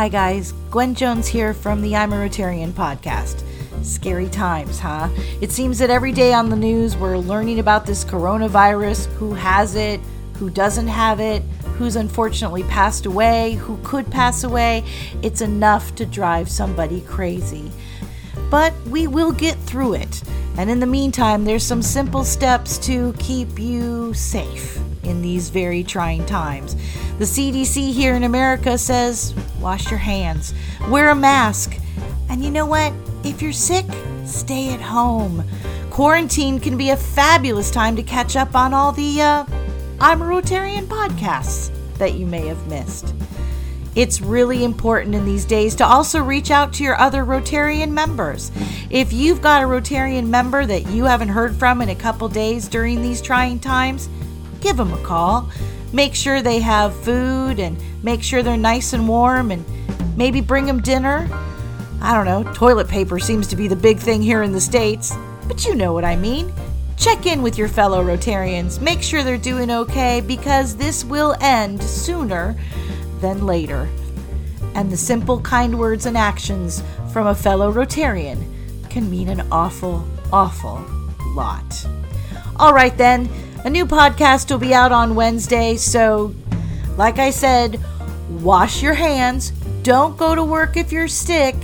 Hi, guys. Gwen Jones here from the I'm a Rotarian podcast. Scary times, huh? It seems that every day on the news we're learning about this coronavirus who has it, who doesn't have it, who's unfortunately passed away, who could pass away. It's enough to drive somebody crazy. But we will get through it. And in the meantime, there's some simple steps to keep you safe in these very trying times. The CDC here in America says wash your hands, wear a mask, and you know what? If you're sick, stay at home. Quarantine can be a fabulous time to catch up on all the uh, I'm a Rotarian podcasts that you may have missed. It's really important in these days to also reach out to your other Rotarian members. If you've got a Rotarian member that you haven't heard from in a couple days during these trying times, give them a call. Make sure they have food and make sure they're nice and warm and maybe bring them dinner I don't know, toilet paper seems to be the big thing here in the States, but you know what I mean. Check in with your fellow Rotarians, make sure they're doing okay because this will end sooner than later. And the simple, kind words and actions from a fellow Rotarian can mean an awful, awful lot. All right, then, a new podcast will be out on Wednesday, so like I said, wash your hands, don't go to work if you're sick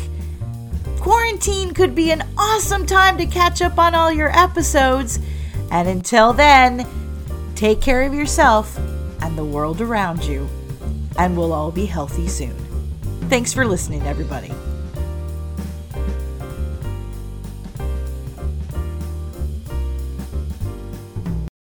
quarantine could be an awesome time to catch up on all your episodes. And until then, take care of yourself and the world around you, and we'll all be healthy soon. Thanks for listening, everybody.